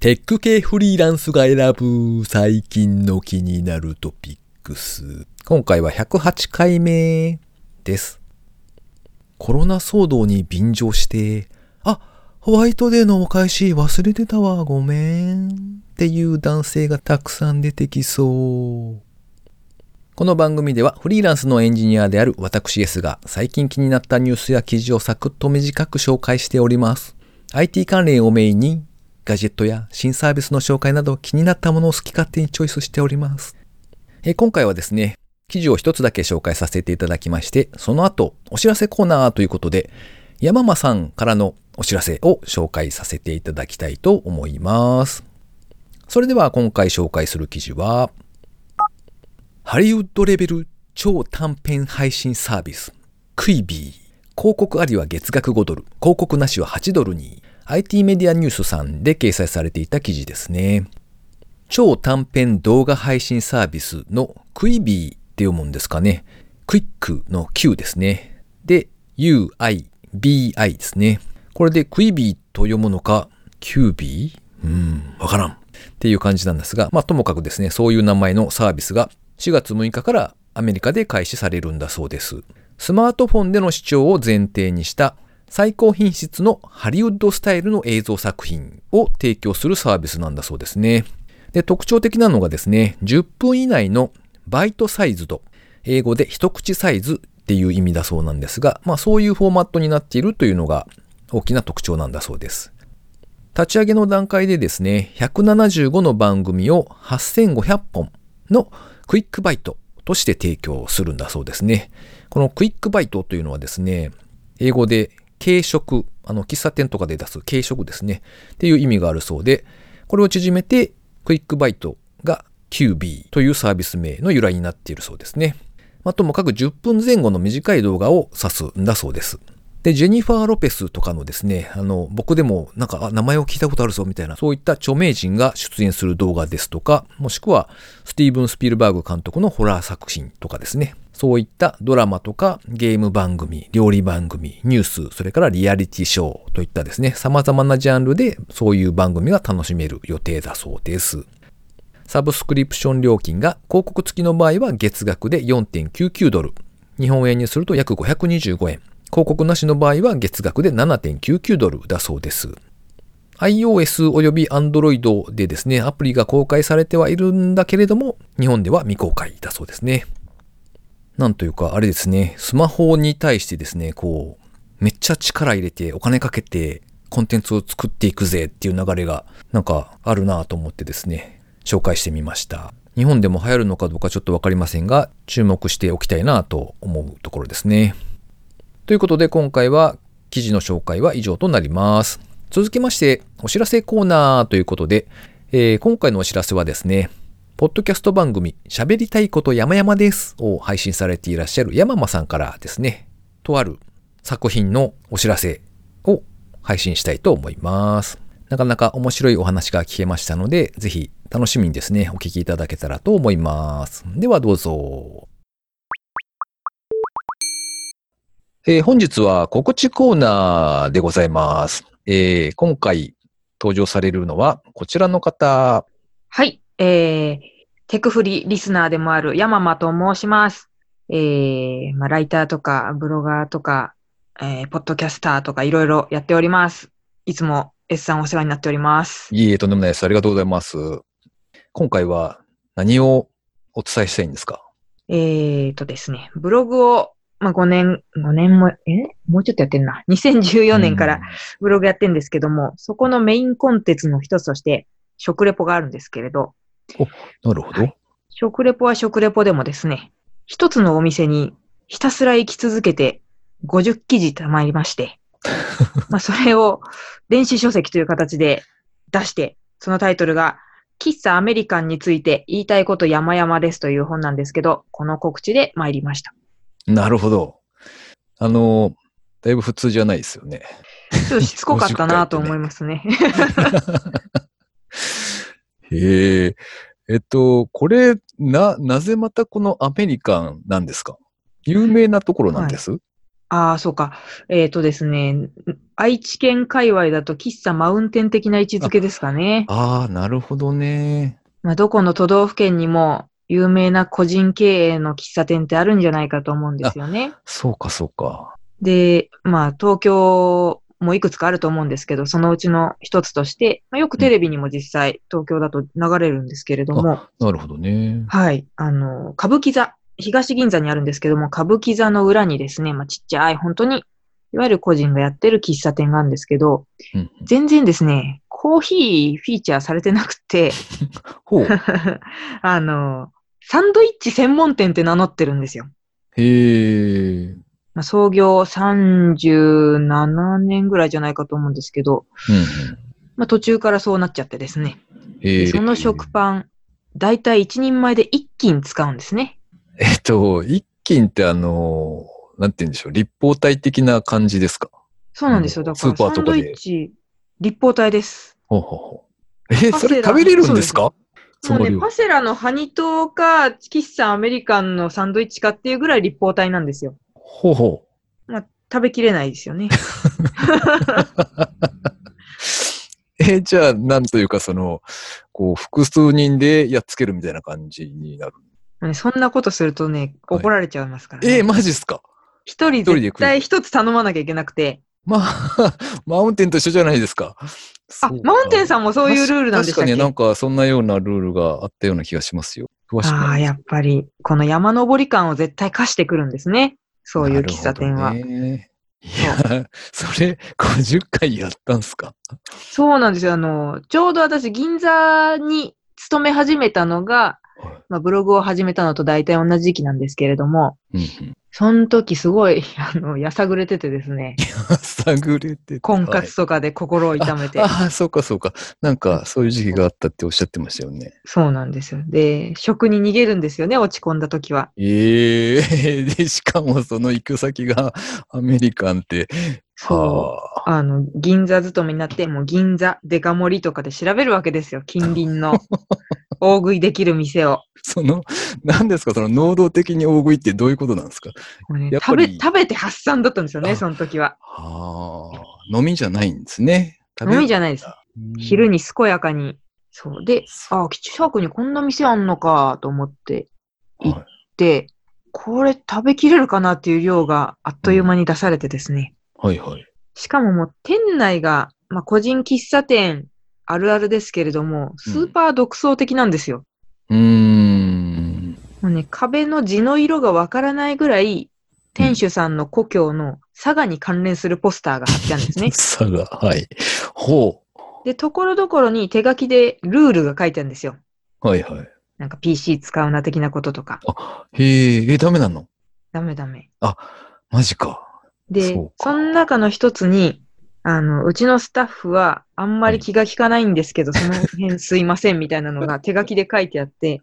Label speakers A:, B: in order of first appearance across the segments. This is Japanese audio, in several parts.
A: テック系フリーランスが選ぶ最近の気になるトピックス。今回は108回目です。コロナ騒動に便乗して、あ、ホワイトデーのお返し忘れてたわ、ごめん。っていう男性がたくさん出てきそう。この番組ではフリーランスのエンジニアである私 S が最近気になったニュースや記事をサクッと短く紹介しております。IT 関連をメインにガジェットや新サービスの紹介など気になったものを好き勝手にチョイスしております。え今回はですね、記事を一つだけ紹介させていただきまして、その後お知らせコーナーということで、山間さんからのお知らせを紹介させていただきたいと思います。それでは今回紹介する記事は、ハリウッドレベル超短編配信サービス、クイビー。広告ありは月額5ドル、広告なしは8ドルに、IT メディアニュースさんで掲載されていた記事ですね。超短編動画配信サービスのクイビーって読むんですかね。クイックの Q ですね。で、UIBI ですね。これでクイビーと読むのか、キュービーうん、わからん。っていう感じなんですが、まあともかくですね、そういう名前のサービスが4月6日からアメリカで開始されるんだそうです。スマートフォンでの視聴を前提にした最高品質のハリウッドスタイルの映像作品を提供するサービスなんだそうですね。で、特徴的なのがですね、10分以内のバイトサイズド、英語で一口サイズっていう意味だそうなんですが、まあそういうフォーマットになっているというのが大きな特徴なんだそうです。立ち上げの段階でですね、175の番組を8500本のクイックバイトとして提供するんだそうですね。このクイックバイトというのはですね、英語で軽食、あの、喫茶店とかで出す軽食ですね。っていう意味があるそうで、これを縮めて、クイックバイトが QB というサービス名の由来になっているそうですね。まあ、ともかく10分前後の短い動画を指すんだそうです。で、ジェニファー・ロペスとかのですね、あの、僕でもなんか名前を聞いたことあるぞみたいな、そういった著名人が出演する動画ですとか、もしくはスティーブン・スピルバーグ監督のホラー作品とかですね、そういったドラマとかゲーム番組、料理番組、ニュース、それからリアリティショーといったですね、様々なジャンルでそういう番組が楽しめる予定だそうです。サブスクリプション料金が広告付きの場合は月額で4.99ドル。日本円にすると約525円。広告なしの場合は月額で7.99ドルだそうです。iOS および Android でですね、アプリが公開されてはいるんだけれども、日本では未公開だそうですね。なんというか、あれですね、スマホに対してですね、こう、めっちゃ力入れてお金かけてコンテンツを作っていくぜっていう流れがなんかあるなと思ってですね、紹介してみました。日本でも流行るのかどうかちょっとわかりませんが、注目しておきたいなと思うところですね。ということで今回は記事の紹介は以上となります。続きまして、お知らせコーナーということで、えー今回のお知らせはですね、ポッドキャスト番組、喋りたいこと山々ですを配信されていらっしゃる山間さんからですね、とある作品のお知らせを配信したいと思います。なかなか面白いお話が聞けましたので、ぜひ楽しみにですね、お聞きいただけたらと思います。ではどうぞ。えー本日は告知コーナーでございます。えー今回登場されるのはこちらの方。
B: はい、えー、テクフリリスナーでもある山間と申します。えー、まあ、ライターとか、ブロガーとか、えー、ポッドキャスターとかいろいろやっております。いつも S さんお世話になっております。
A: いえいえ、とんでもないです。ありがとうございます。今回は何をお伝えしたいんですか？
B: えーとですね、ブログを、まあ、5年、5年も、えもうちょっとやってんな。2014年からブログやってるんですけども、そこのメインコンテンツの一つとして、食レポがあるんですけれど、
A: なるほど。
B: 食レポは食レポでもですね、一つのお店にひたすら行き続けて50記事溜まりまして、まあそれを電子書籍という形で出して、そのタイトルが喫茶アメリカンについて言いたいこと山々ですという本なんですけど、この告知で参りました。
A: なるほど。あの、だいぶ普通じゃないですよね。
B: ちょっとしつこかったなと思いますね。
A: へえ。えっと、これ、な、なぜまたこのアメリカンなんですか？有名なところなんです、
B: ああ、そうか。えっ、とですね、愛知県界隈だと喫茶マウンテン的な位置づけですかね。
A: ああ、なるほどね。
B: まあ、どこの都道府県にも有名な個人経営の喫茶店ってあるんじゃないかと思うんですよね。
A: そうか、そうか。
B: で、まあ、東京もいくつかあると思うんですけど、そのうちの一つとして、まあ、よくテレビにも実際東京だと流れるんですけれども、
A: なるほどね。
B: はい、あの、歌舞伎座、東銀座にあるんですけども、歌舞伎座の裏にですね、まあ、ちっちゃい、本当に、いわゆる個人がやってる喫茶店があるんですけど、
A: うんうん
B: 全然ですね、コーヒーフィーチャーされてなくて、
A: ほう。
B: あの、サンドイッチ専門店って名乗ってるんですよ。
A: へえ。
B: まあ、創業37年ぐらいじゃないかと思うんですけど、
A: うんうん。
B: まあ、途中からそうなっちゃってですね。その食パン、だいたい1人前で1斤使うんですね。
A: えっと、一斤ってあの、なんて言うんでしょう、立方体的な感じですか？
B: そうなんですよ。だから、
A: スーパー
B: サンド
A: とかで
B: イッチ、立方体です。
A: ほうほうほう。え、
B: パセラ
A: それ食べれるんですか？そ
B: もうね、
A: の量。
B: パセラのハニトーか、喫茶アメリカンのサンドイッチかっていうぐらい立方体なんですよ。
A: ほうほ
B: 食べきれないですよね。
A: う。え、じゃあ、なんというか、その、こう、複数人でやっつけるみたいな感じになる。
B: ねそんなことするとね、
A: はい
B: 怒られちゃいますから、ね。
A: え、マジっすか？
B: 一人絶対一つ頼まなきゃいけなくて。
A: まあ、マウンテンと一緒じゃないですか。
B: あ、マウンテンさ
A: ん
B: んもそういうルールなんでしたっけ？
A: 確かになんかそんなようなルールがあったような気がしますよ。詳しく
B: ああ、やっぱり、この山登り感を絶対課してくるんですね。そういう喫茶店は。
A: ねいや、それ50回やったんすか？
B: そうなんですよ。あの、ちょうど私、銀座に勤め始めたのが、
A: はい
B: まあ、ブログを始めたのと大体同じ時期なんですけれども、
A: うんうん。
B: その時すごい、あの、やさぐれててですね、
A: 探れてて
B: 婚活とかで心を痛めて、
A: ああ、そうかそうか。なんか、そういう時期があったっておっしゃってましたよね。
B: そうなんですよ。で、食に逃げるんですよね、落ち込んだ時は。
A: ええ で、しかもその行く先がアメリカンって。
B: そう。
A: はあ
B: あの、銀座勤めになって、もう銀座、デカ盛りとかで調べるわけですよ。近隣の 大食いできる店を。
A: その、何ですか？その能動的に大食いってどういうことなんですか？
B: ね
A: やっぱり
B: 食べ、食べて発散だったんですよね、
A: あ
B: その時は。
A: はあ、飲みじゃないんですね。
B: 飲みじゃないです。昼
A: に。
B: に健やかに。そう。で、あ、近くにこんな店あんのかと思って行
A: はい
B: で、これ食べきれるかなっていう量があっという間に出されてですね。
A: はいはい。
B: しかももう店内が、まあ個人喫茶店あるあるですけれども、スーパー独創的なんですよ。
A: うーん。
B: もうね、壁の地の色がわからないぐらい、店主さんの故郷の佐賀に関連するポスターが貼ってあるんですね。
A: 佐賀、はい。ほ
B: で、ところどころに手書きでルールが書いてあるんですよ。
A: う。はいはい。
B: なんか PC 使うな的なこととか。
A: へえ、え、ダメなの？
B: ダメダメ。
A: マジか。
B: で、
A: そ
B: の中の一つに、あの、うちのスタッフはあんまり気が利かないんですけど、その辺すいませんみたいなのが 手書きで書いてあって、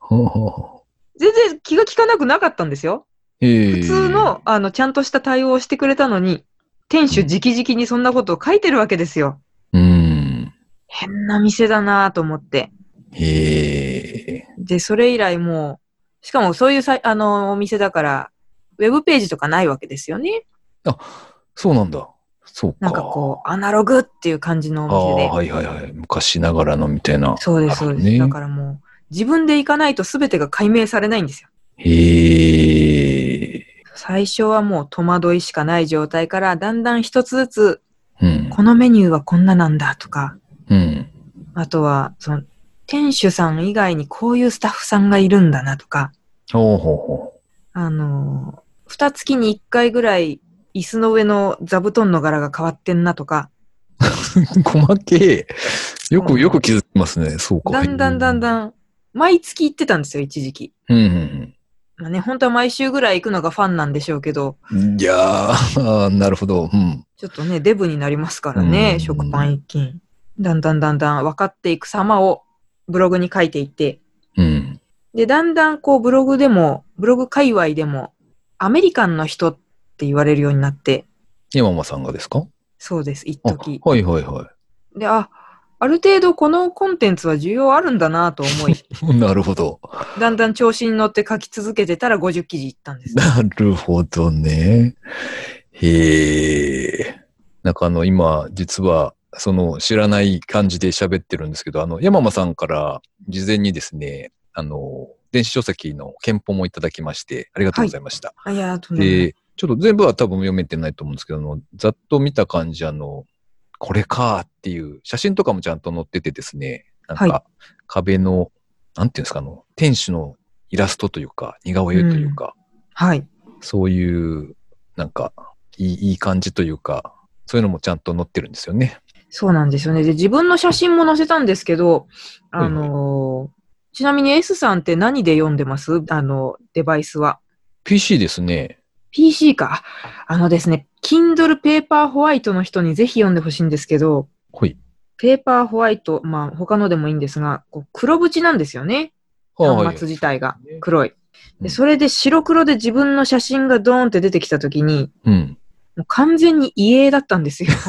A: ほうほうほ
B: 全然気が利かなくなかったんですよ。
A: え。
B: 普通の、あの、ちゃんとした対応をしてくれたのに、店主直々にそんなことを書いてるわけですよ。
A: うーん。
B: 変な店だなぁと思って。
A: へえ。
B: で、それ以来もう、しかもそういうさあの、お店だから、ウェブページとかないわけですよね。
A: そうなんだ。そうか。
B: なんかこう、アナログっていう感じのお店で。
A: はいはいはい。昔ながらのみたいな。
B: そうです、そうです。
A: ね
B: だからもう、自分で行かないと全てが解明されないんですよ。
A: へえ。
B: 最初はもう戸惑いしかない状態から、だんだん一つずつ、
A: うん。
B: このメニューはこんななんだとか、
A: うん。
B: あとは、その、店主さん以外にこういうスタッフさんがいるんだなとか、
A: ほうほうほ
B: あのー、二月に一回ぐらい、椅子の上の座布団の柄が変わってんなとか、
A: う。細けえ。よく、よく気づきますね。そうか。
B: だんだんだん
A: ん。
B: だん、毎月行ってたんですよ、一時期。
A: うんうん
B: まあね、本当は毎週ぐらい行くのがファンなんでしょうけど、
A: うん。いやー、なるほど。うん。
B: ちょっとね、デブになりますからね、
A: うん
B: 食パン一斤。だんだんだんだん分かっていく様をブログに書いていって、
A: うん。
B: で、だんだんこうブログでも、ブログ界隈でも、アメリカンの人って言われるようになって、
A: 山間さんがですか？
B: そうです、一
A: あ
B: 時。
A: はいはいはい。
B: で、あ、ある程度このコンテンツは需要あるんだなと思い、
A: なるほど。
B: だんだん調子に乗って書き続けてたら50記事いったんです。
A: なるほどね。へえ。なんかあの、今、実は、その、知らない感じで喋ってるんですけど、あの、山間さんから事前にですね、あの、電子書籍の憲法もいただきまして、ありがとうございました。
B: あいや、とんでもない
A: で、ちょっと全部は多分読めてないと思うんですけど、あのざっと見た感じ、あの、これかっていう、写真とかもちゃんと載っててですね、なん
B: は
A: か、壁の、なんていうんですか、あの、天使のイラストというか、似顔絵というか、
B: はい。
A: そういう、なんか、いいいい感じというか、そういうのもちゃんと載ってるんですよね。
B: そうなんですよね。で、自分の写真も載せたんですけど、あのーちなみに S さんって何で読んでます？あの、デバイスは。
A: PC ですね。
B: PC か。あのですね、Kindle Paper White の人にぜひ読んでほしいんですけど、
A: ほい。
B: ペーパーホワイト、まあ他のでもいいんですが、こう黒縁なんですよね。端末自体が黒い。で、
A: うん
B: それで白黒で自分の写真がドーンって出てきたときに、
A: うん。
B: もう完全に遺影だったんですよ。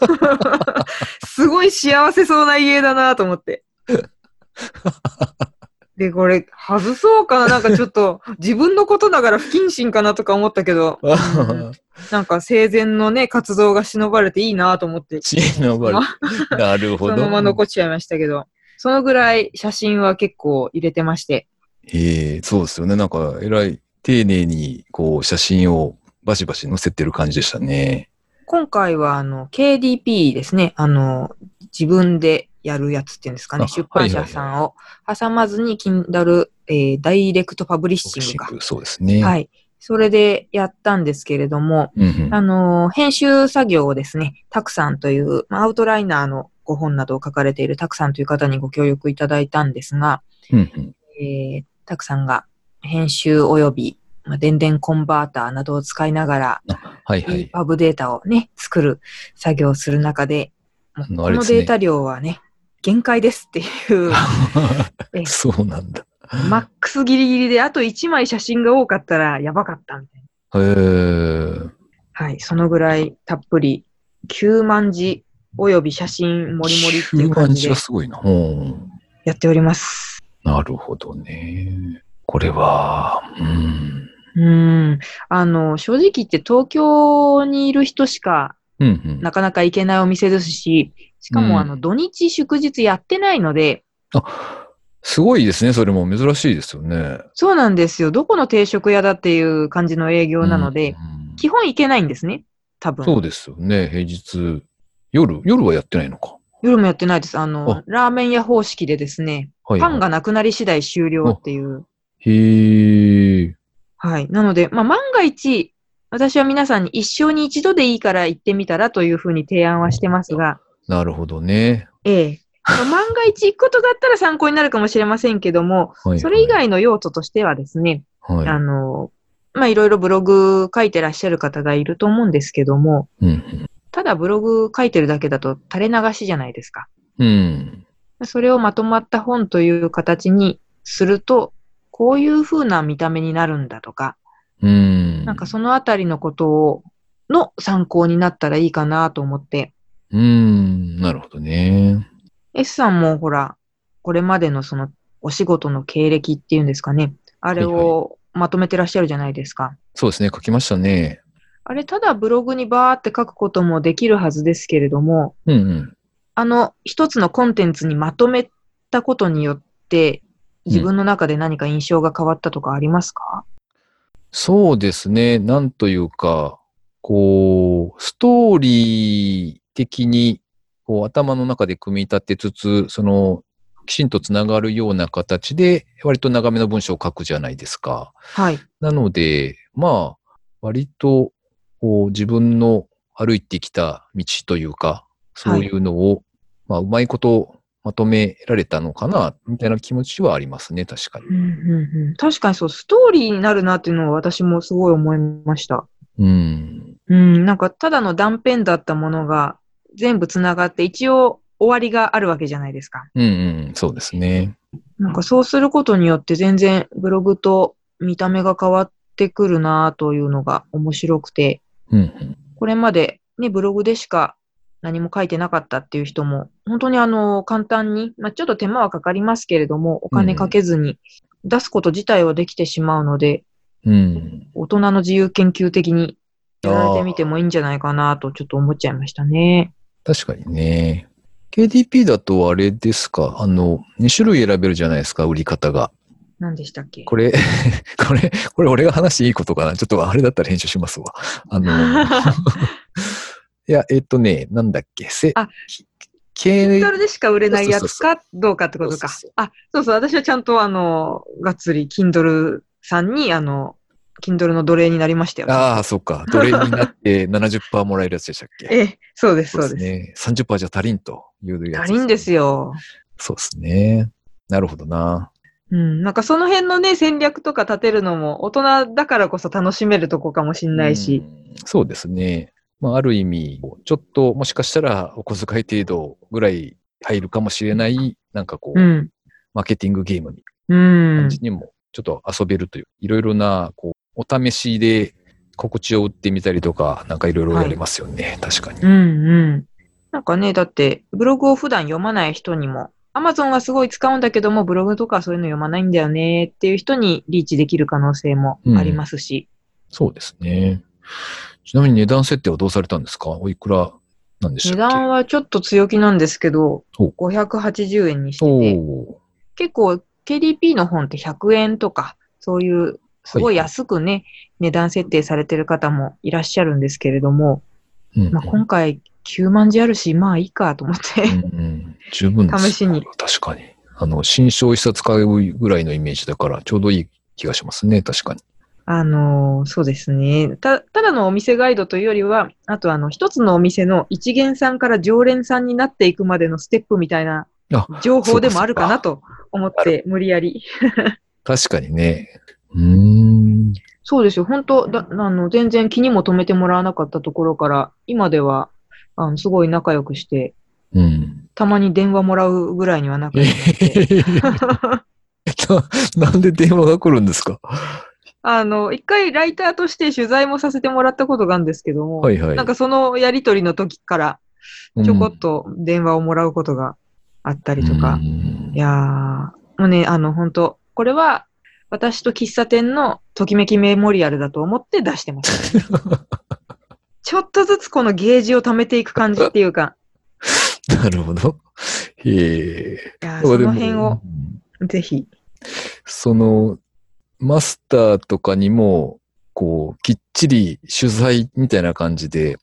B: すごい幸せそうな遺影だなと思って。で、これ、外そうかな？なんかちょっと、自分のことながら不謹慎かなとか思ったけど、う んなんか生前のね、活動が忍ばれていいなと思って、
A: 知恵の悪いなるほど。
B: そのまま残っちゃいましたけど、そのぐらい写真は結構入れてまして、
A: ええそうですよね。なんか、えらい丁寧に、こう、写真をバシバシ載せてる感じでしたね。
B: 今回はあの、KDP ですね、あの、自分でやるやつっていうんですかね、
A: あ
B: 出版社さんを挟まずに Kindle、えーダイレクトパブリッシングか。
A: そうですね。。
B: はいい。それでやったんですけれども、
A: うんうん、
B: あの、編集作業をですね、たくさんという、まあアウトライナーのご本などを書かれているたくさんという方にご協力いただいたんですが、
A: うんうん
B: えー、たくさんが編集及び、まあ、電電コンバーターなどを使いながら、
A: はいはい。
B: パブデータをね、作る作業をする中で、このデータ量はね、限界ですっていう、え
A: そうなんだ。
B: マックスギリギリであと1枚写真が多かったらやばかったみたいな。
A: へえ。
B: はい、そのぐらいたっぷり9万字及び写真もりもりっていう
A: 9
B: 感じで
A: 万字はすごいな。うん。
B: やっております。
A: なるほどね。これは、うん。
B: うーん。あの、正直言って東京にいる人しか
A: うんうん。
B: なかなか行けないお店ですし、しか
A: うん
B: もあの土日祝日やってないので、
A: すごいですね。それも珍しいですよね。
B: そうなんですよ。どこの定食屋だっていう感じの営業なので、
A: うん
B: 基本行けないんですね。多分。
A: そうですよね。平日。夜、夜はやってないのか。
B: 夜もやってないです。あの、
A: あ
B: ラーメン屋方式でですね、
A: はい、
B: パンがなくなり次第終了っていう。
A: へえ。
B: はい。なので、まあ、万が一、私は皆さんに一生に一度でいいから行ってみたらというふうに提案はしてますが、
A: なるほどね。
B: ええ。まあ万が一行くことだったら参考になるかもしれませんけども、
A: はい、
B: それ以外の用途としてはですね、
A: はい、
B: あの、まあ、いろいろブログ書いてらっしゃる方がいると思うんですけども、
A: うん
B: ただブログ書いてるだけだと垂れ流しじゃないですか。
A: うん。うん。
B: それをまとまった本という形にすると、こういう風な見た目になるんだとか、
A: うん。
B: なんかそのあたりのことを、の参考になったらいいかなと思って、
A: うん。なるほどね。
B: S さんもほら、これまでのそのお仕事の経歴っていうんですかね、あれ
A: はい
B: をまとめてらっしゃるじゃないですか。
A: そうですね。書きましたね。
B: あれ、ただブログにバーって書くこともできるはずですけれども、
A: うんうん。
B: あの一つのコンテンツにまとめたことによって、自分の中で何か印象が変わったとかありますか、
A: そうですね。なんというか、こう、ストーリー的に、こう、頭の中で組み立てつつ、その、きちんとつながるような形で、割と長めの文章を書くじゃないですか。
B: はい。
A: なので、まあ、割と、こう、自分の歩いてきた道というか、そういうのを、まあ、うまいことまとめられたのかな、みたいな気持ちはありますね、確かに
B: う。んうんうん、確かにそう、ストーリーになるなっていうのは私もすごい思いました。
A: うん。
B: うん、なんかただの断片だったものが全部つながって一応終わりがあるわけじゃないですか。
A: うんうん、そうですね。
B: なんかそうすることによって全然ブログと見た目が変わってくるなというのが面白くて、
A: うんうん。
B: これまでね、ブログでしか何も書いてなかったっていう人も、本当にあの、簡単に、まあ、ちょっと手間はかかりますけれども、お金かけずに出すこと自体はできてしまうので、
A: うん。
B: 大人の自由研究的にやられてみてもいいんじゃないかなとちょっと思っちゃいましたね。
A: 確かにね。KDP だとあれですか？あの、2種類選べるじゃないですか、売り方が。
B: 何でしたっけ？
A: これ、これ、これ俺が話していいことかな？ちょっとあれだったら編集しますわ。あの、いや、えっとね、なんだっけ、せ、
B: あ
A: き経
B: Kindle でしか売れないやつかどうかってことか
A: そうそうそう。
B: あ、そうそう、私はちゃんとあの、がっつり Kindle さんに、あの、Kindle の奴隷になりましたよ。
A: ああ、そっか。奴隷になって 70%もらえるやつでしたっけ？
B: ええ、そうです、そうです。
A: ね。30%じゃ足りんというやつ、
B: 足りんです。よ。
A: そうですね。なるほどな。
B: うん、なんかその辺のね、戦略とか立てるのも大人だからこそ楽しめるとこかもしんないし。
A: うんそうですね。まあ、ある意味、ちょっともしかしたらお小遣い程度ぐらい入るかもしれない、なんかこう、
B: うん。
A: マーケティングゲームに
B: うん
A: 感。じにもちょっと遊べるという、いろいろな、こう、お試しで告知を打ってみたりとか、なんかいろいろやれますよね。確かに。
B: うんうん。なんかね、だって、ブログを普段読まない人にも、Amazon はすごい使うんだけども、ブログとかそういうの読まないんだよねっていう人にリーチできる可能性もありますし。
A: そうですね。ちなみに値段設定はどうされたんですか？おいくらなんでし
B: 値
A: たっけ？
B: 段はちょっと強気なんですけど、
A: お
B: 580円にして
A: お
B: て、
A: ー
B: 結構 KDP の本って100円とか、そういうすごい安くね、値段設定されてる方もいらっしゃるんですけれども、
A: うんうん
B: まあ、今回9万字あるし、まあいいかと思って、
A: うんうん十分です。
B: 試しに。
A: 確かに。あの、新書を一冊買うぐらいのイメージだから、ちょうどいい気がしますね。確かに。
B: あのーそうですね。た、ただのお店ガイドというよりは、あとあの、一つのお店の一元さんから常連さんになっていくまでのステップみたいな
A: あ
B: 情報でもあるかなと思って、無理やり。
A: 確かにね。うーん。
B: そうですよ。本当だ、あの、全然気にも留めてもらわなかったところから、今では、あの、すごい仲良くして、
A: うん。
B: たまに電話もらうぐらいには仲良くなって。
A: ななんで電話が来るんですか？
B: あの、一回ライターとして取材もさせてもらったことがあるんですけども、
A: はいはい。
B: なんかそのやりとりの時から、ちょこっと電話をもらうことがあったりとか。
A: うん
B: いやー、もうね、あの、本当これは、私と喫茶店のときめきメモリアルだと思って出してます。ちょっとずつこのゲージを貯めていく感じっていうか、
A: なるほど。へえ。
B: その辺を
A: うん
B: ぜひ。
A: その、マスターとかにも、こう、きっちり取材みたいな感じで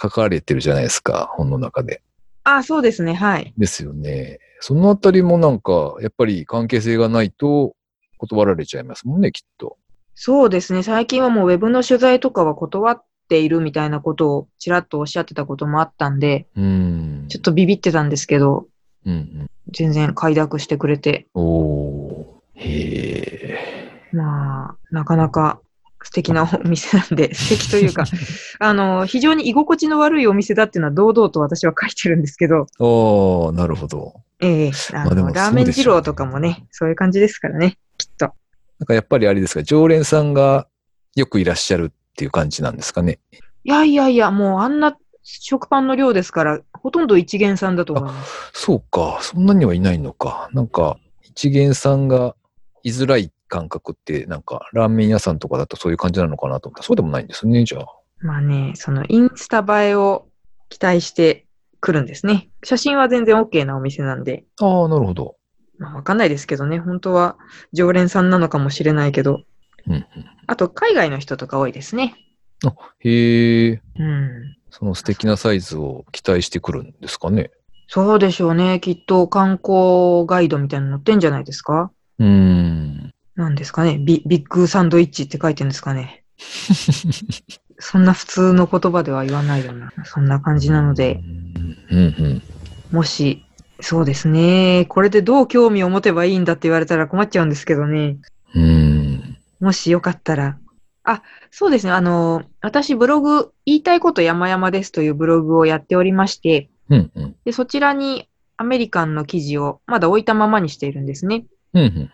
A: 書かれてるじゃないですか、本の中で。
B: あ、そうですね、はい。
A: ですよね。そのあたりもなんか、やっぱり関係性がないと断られちゃいますもんね、きっと。
B: そうですね、最近はもうウェブの取材とかは断っているみたいなことをちらっとおっしゃってたこともあったんで、
A: うん。
B: ちょっとビビってたんですけど、
A: うんうん。
B: 全然快諾してくれて、
A: おー。へえ。
B: まあ、なかなか素敵なお店なんで、素敵というか、あの、非常に居心地の悪いお店だっていうのは堂々と私は書いてるんですけど、
A: ああ、なるほど。
B: ええあの、
A: まあ
B: ラーメン二郎とかもね、そういう感じですからね、きっと。
A: なんかやっぱりあれですか、常連さんがよくいらっしゃるっていう感じなんですかね。
B: いやいやいや、もうあんな食パンの量ですから、ほとんど一元さんだと思います。
A: そうか、そんなにはいないのか。なんか、一元さんが居づらい感覚って、なんか、ラーメン屋さんとかだとそういう感じなのかなと思ったら、そうでもないんですね、じゃあ。
B: まあね、そのインスタ映えを期待してくるんですね。写真は全然 OK なお店なんで、
A: ああ、なるほど。
B: まあわかんないですけどね、本当は常連さんなのかもしれないけど、
A: うんうん。
B: あと海外の人とか多いですね。
A: へえ、
B: うん。
A: その素敵なサイズを期待してくるんですかね。
B: そうでしょうね。きっと観光ガイドみたいなの載ってんじゃないですか
A: うーん。
B: なんですかねビビッグサンドイッチって書いてるんですかね そんな普通の言葉では言わないよな。そんな感じなので、
A: うんうん。
B: もし、そうですね。これでどう興味を持てばいいんだって言われたら困っちゃうんですけどね。
A: うん。
B: もしよかったら。あ、そうですね。あの、私ブログ、言いたいこと山々ですというブログをやっておりまして、
A: うんうん。
B: で、そちらにアメリカンの記事をまだ置いたままにしているんですね。
A: うんうん。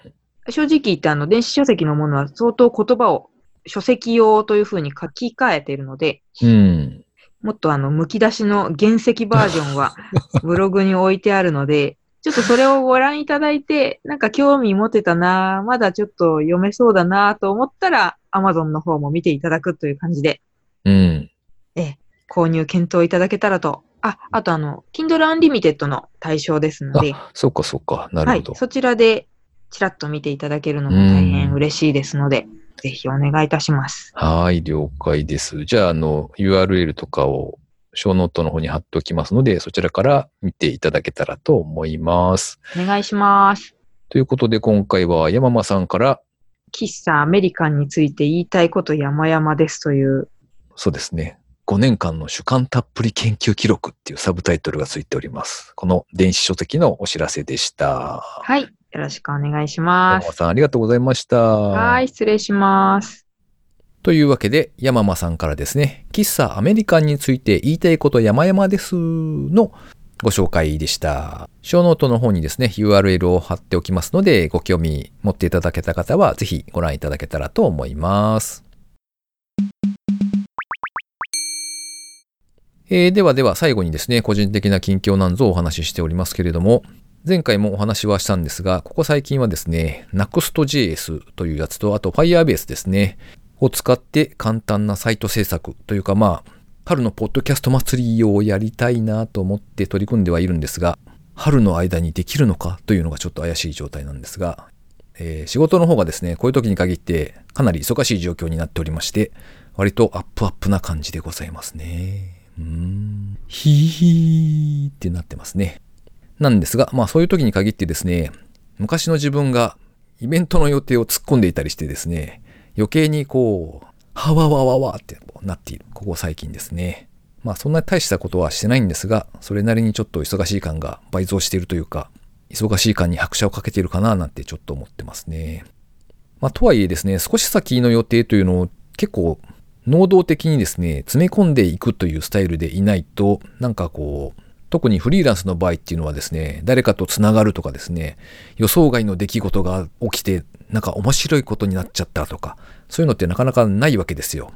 B: 正直言って、あの、電子書籍のものは相当言葉を書籍用というふうに書き換えているので、
A: うん。
B: もっとあの、剥き出しの原石バージョンは ブログに置いてあるので、ちょっとそれをご覧いただいて、なんか興味持てたな、まだちょっと読めそうだなと思ったら、Amazon の方も見ていただくという感じで、
A: うん。
B: ええ、購入検討いただけたらと。あ、あとあの、Kindle Unlimited の対象ですので、
A: そうかそうか。な
B: はい
A: るほど。、
B: そちらでちらっと見ていただけるのも大変嬉しいですので、ぜひお願いいたします。
A: はい、了解です。じゃあ、あの、URL とかを、小ノートの方に貼っておきますので、そちらから見ていただけたらと思います。
B: お願いします。
A: ということで、今回は山間さんから、
B: 喫茶アメリカンについて言いたいこと山々ですという、
A: そうですね、5年間の主観たっぷり研究記録っていうサブタイトルがついております。この電子書籍のお知らせでした。
B: はい、よろしくお願いします。
A: 山間さん、ありがとうございました。
B: はい、失礼します。
A: というわけで、山間さんからですね、喫茶アメリカンについて言いたいこと山々ですのご紹介でした。小ノートの方にですね、URL を貼っておきますので、ご興味持っていただけた方は、ぜひご覧いただけたらと思います。えーではでは最後にですね、個人的な近況なんぞをお話ししておりますけれども、前回もお話はしたんですが、ここ最近はですね、Next.js というやつと、あと Firebase ですね、を使って簡単なサイト制作というかまあ、春のポッドキャスト祭りをやりたいなと思って取り組んではいるんですが、春の間にできるのかというのがちょっと怪しい状態なんですが、えー仕事の方がですね、こういう時に限ってかなり忙しい状況になっておりまして、割とアップアップな感じでございますね。うーん。ヒーヒーってなってますね。なんですが、まあそういう時に限ってですね、昔の自分がイベントの予定を突っ込んでいたりしてですね、余計にこう、はわわわわってなっている。ここ最近ですね。まあそんな大したことはしてないんですが、それなりにちょっと忙しい感が倍増しているというか、忙しい感に拍車をかけているかななんてちょっと思ってますね。まあとはいえですね、少し先の予定というのを結構能動的にですね、詰め込んでいくというスタイルでいないと、なんかこう、特にフリーランスの場合っていうのはですね、誰かとつながるとかですね、予想外の出来事が起きて、なんか面白いことになっちゃったとか、そういうのってなかなかないわけですよ。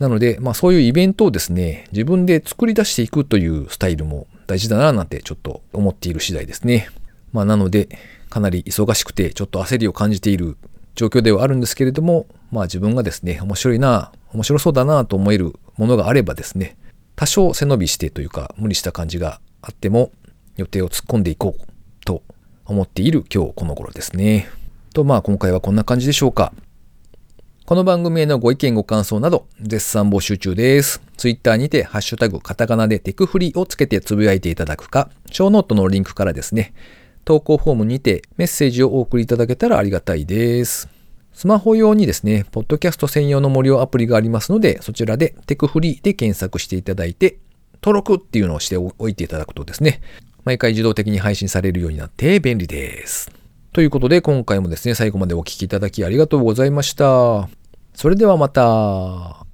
A: なので、まあそういうイベントをですね、自分で作り出していくというスタイルも大事だななんてちょっと思っている次第ですね。まあなので、かなり忙しくてちょっと焦りを感じている状況ではあるんですけれども、まあ自分がですね、面白いな、面白そうだなと思えるものがあればですね、多少背伸びしてというか無理した感じがあっても予定を突っ込んでいこうと思っている今日この頃ですね。とまあ今回はこんな感じでしょうか。この番組へのご意見ご感想など絶賛募集中です。ツイッターにてハッシュタグカタカナでテクフリをつけてつぶやいていただくか、ショーノートのリンクからですね、投稿フォームにてメッセージをお送りいただけたらありがたいです。スマホ用にですね、ポッドキャスト専用の無料アプリがありますので、そちらでテクフリーで検索していただいて、登録っていうのをしておいていただくとですね、毎回自動的に配信されるようになって便利です。ということで、今回もですね、最後までお聴きいただきありがとうございました。それではまた。